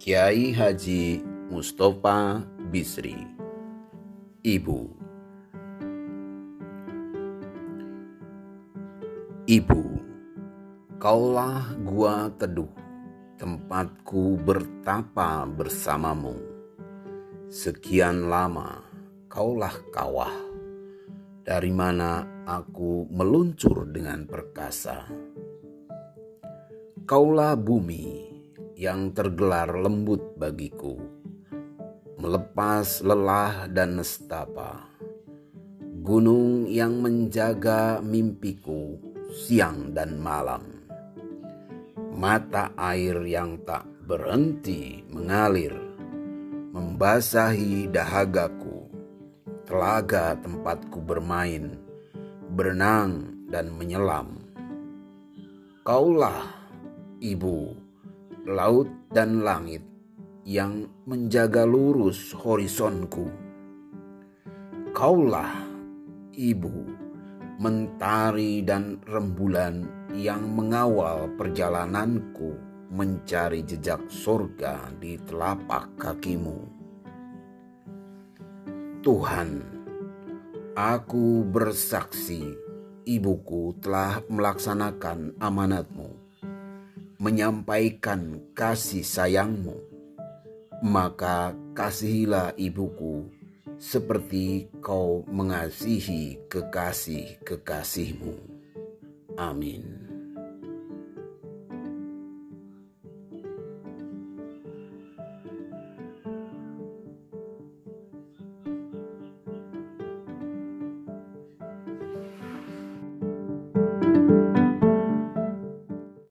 Kiai Haji Mustafa Bisri Ibu Ibu, kaulah gua teduh, tempatku bertapa bersamamu. Sekian lama kaulah kawah, dari mana aku meluncur dengan perkasa. Kaulah bumi yang tergelar lembut bagiku, melepas lelah dan nestapa. Gunung yang menjaga mimpiku siang dan malam. Mata air yang tak berhenti mengalir, membasahi dahagaku, telaga tempatku bermain, berenang dan menyelam. Kaulah ibu, laut dan langit yang menjaga lurus horizonku. Kaulah ibu, mentari dan rembulan yang mengawal perjalananku mencari jejak surga di telapak kakimu. Tuhan, aku bersaksi ibuku telah melaksanakan amanatmu menyampaikan kasih sayangmu, maka kasihilah ibuku seperti kau mengasihi kekasih-kekasihmu. Amin.